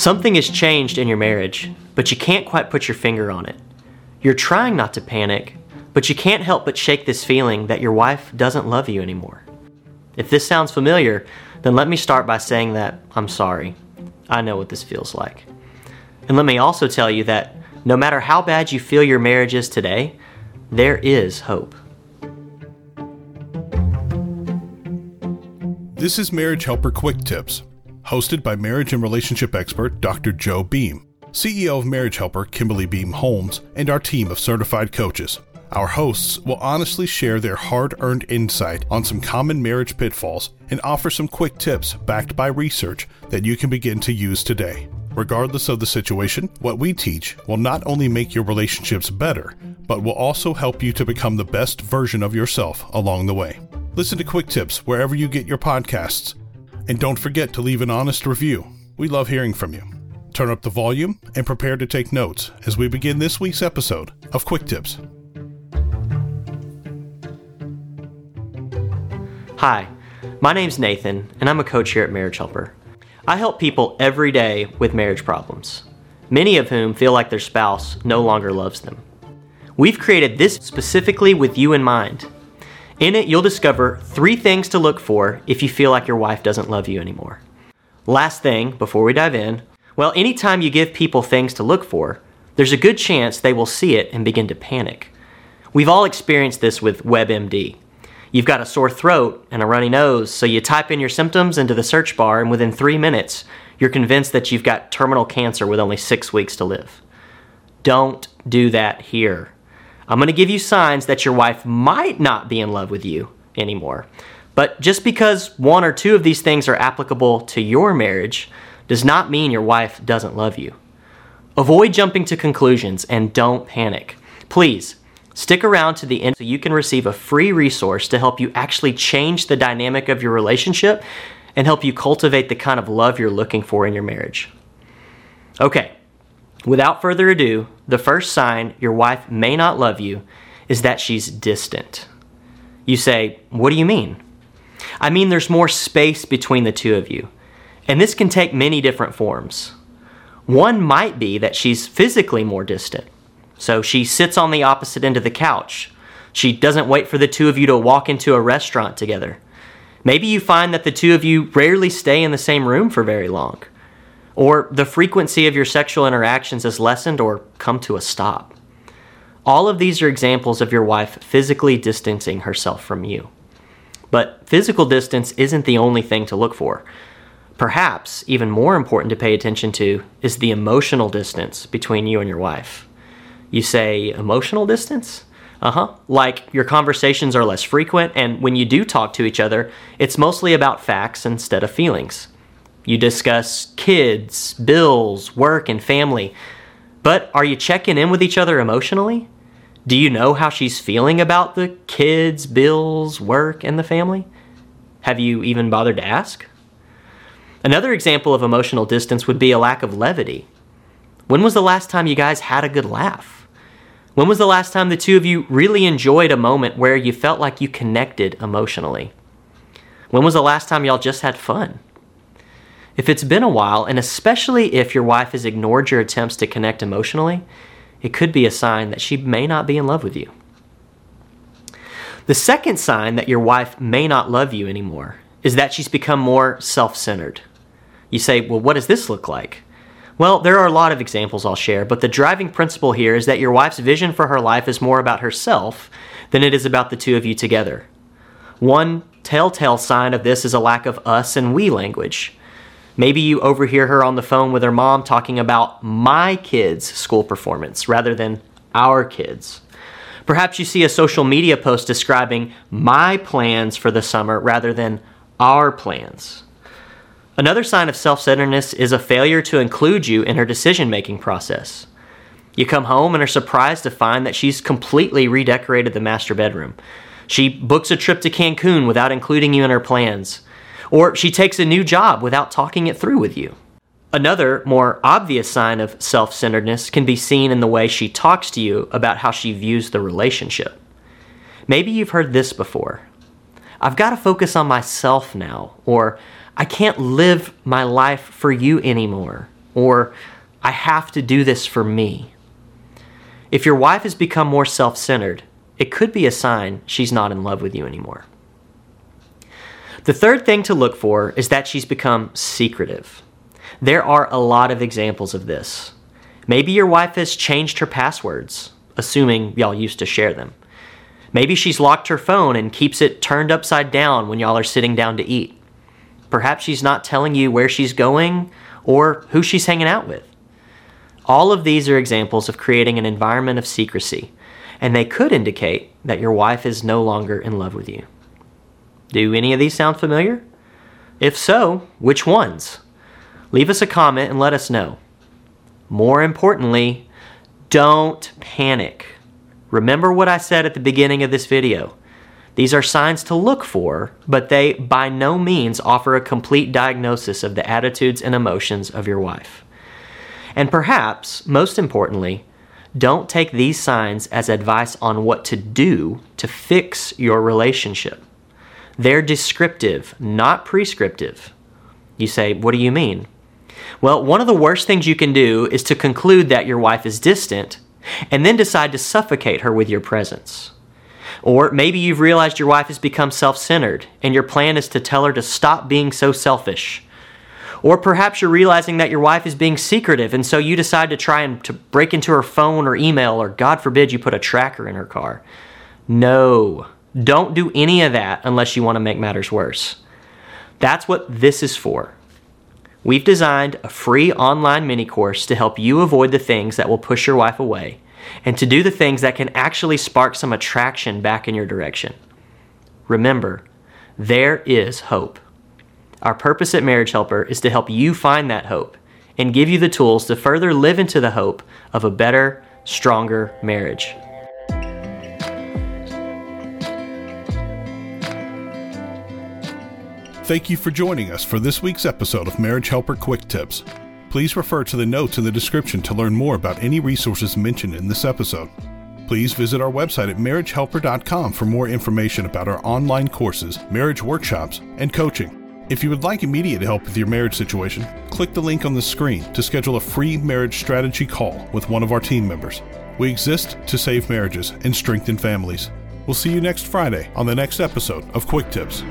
Something has changed in your marriage, but you can't quite put your finger on it. You're trying not to panic, but you can't help but shake this feeling that your wife doesn't love you anymore. If this sounds familiar, then let me start by saying that I'm sorry. I know what this feels like. And let me also tell you that no matter how bad you feel your marriage is today, there is hope. This is Marriage Helper Quick Tips, hosted by marriage and relationship expert Dr. Joe Beam, CEO of Marriage Helper Kimberly Beam Holmes, and our team of certified coaches. Our hosts will honestly share their hard earned insight on some common marriage pitfalls and offer some quick tips backed by research that you can begin to use today. Regardless of the situation, what we teach will not only make your relationships better, but will also help you to become the best version of yourself along the way. Listen to Quick Tips wherever you get your podcasts. And don't forget to leave an honest review. We love hearing from you. Turn up the volume and prepare to take notes as we begin this week's episode of Quick Tips. Hi, my name's Nathan, and I'm a coach here at Marriage Helper. I help people every day with marriage problems, many of whom feel like their spouse no longer loves them. We've created this specifically with you in mind. In it, you'll discover three things to look for if you feel like your wife doesn't love you anymore. Last thing, before we dive in, well, anytime you give people things to look for, there's a good chance they will see it and begin to panic. We've all experienced this with WebMD. You've got a sore throat and a runny nose, so you type in your symptoms into the search bar, and within three minutes, you're convinced that you've got terminal cancer with only six weeks to live. Don't do that here. I'm going to give you signs that your wife might not be in love with you anymore. But just because one or two of these things are applicable to your marriage does not mean your wife doesn't love you. Avoid jumping to conclusions and don't panic. Please, Stick around to the end so you can receive a free resource to help you actually change the dynamic of your relationship and help you cultivate the kind of love you're looking for in your marriage. Okay, without further ado, the first sign your wife may not love you is that she's distant. You say, What do you mean? I mean, there's more space between the two of you, and this can take many different forms. One might be that she's physically more distant. So she sits on the opposite end of the couch. She doesn't wait for the two of you to walk into a restaurant together. Maybe you find that the two of you rarely stay in the same room for very long. Or the frequency of your sexual interactions has lessened or come to a stop. All of these are examples of your wife physically distancing herself from you. But physical distance isn't the only thing to look for. Perhaps even more important to pay attention to is the emotional distance between you and your wife. You say emotional distance? Uh huh. Like your conversations are less frequent, and when you do talk to each other, it's mostly about facts instead of feelings. You discuss kids, bills, work, and family. But are you checking in with each other emotionally? Do you know how she's feeling about the kids, bills, work, and the family? Have you even bothered to ask? Another example of emotional distance would be a lack of levity. When was the last time you guys had a good laugh? When was the last time the two of you really enjoyed a moment where you felt like you connected emotionally? When was the last time y'all just had fun? If it's been a while, and especially if your wife has ignored your attempts to connect emotionally, it could be a sign that she may not be in love with you. The second sign that your wife may not love you anymore is that she's become more self centered. You say, well, what does this look like? Well, there are a lot of examples I'll share, but the driving principle here is that your wife's vision for her life is more about herself than it is about the two of you together. One telltale sign of this is a lack of us and we language. Maybe you overhear her on the phone with her mom talking about my kids' school performance rather than our kids. Perhaps you see a social media post describing my plans for the summer rather than our plans. Another sign of self centeredness is a failure to include you in her decision making process. You come home and are surprised to find that she's completely redecorated the master bedroom. She books a trip to Cancun without including you in her plans. Or she takes a new job without talking it through with you. Another, more obvious sign of self centeredness can be seen in the way she talks to you about how she views the relationship. Maybe you've heard this before I've got to focus on myself now, or I can't live my life for you anymore. or I have to do this for me. If your wife has become more self centered, it could be a sign she's not in love with you anymore. The third thing to look for is that she's become secretive. There are a lot of examples of this. Maybe your wife has changed her passwords, assuming y'all used to share them. Maybe she's locked her phone and keeps it turned upside down when y'all are sitting down to eat. Perhaps she's not telling you where she's going or who she's hanging out with. All of these are examples of creating an environment of secrecy, and they could indicate that your wife is no longer in love with you. Do any of these sound familiar? If so, which ones? Leave us a comment and let us know. More importantly, don't panic. Remember what I said at the beginning of this video. These are signs to look for, but they by no means offer a complete diagnosis of the attitudes and emotions of your wife. And perhaps, most importantly, don't take these signs as advice on what to do to fix your relationship. They're descriptive, not prescriptive. You say, What do you mean? Well, one of the worst things you can do is to conclude that your wife is distant and then decide to suffocate her with your presence. Or maybe you've realized your wife has become self centered and your plan is to tell her to stop being so selfish. Or perhaps you're realizing that your wife is being secretive and so you decide to try and to break into her phone or email or God forbid you put a tracker in her car. No, don't do any of that unless you want to make matters worse. That's what this is for. We've designed a free online mini course to help you avoid the things that will push your wife away and to do the things that can actually spark some attraction back in your direction. Remember, there is hope. Our purpose at Marriage Helper is to help you find that hope and give you the tools to further live into the hope of a better, stronger marriage. Thank you for joining us for this week's episode of Marriage Helper Quick Tips. Please refer to the notes in the description to learn more about any resources mentioned in this episode. Please visit our website at marriagehelper.com for more information about our online courses, marriage workshops, and coaching. If you would like immediate help with your marriage situation, click the link on the screen to schedule a free marriage strategy call with one of our team members. We exist to save marriages and strengthen families. We'll see you next Friday on the next episode of Quick Tips.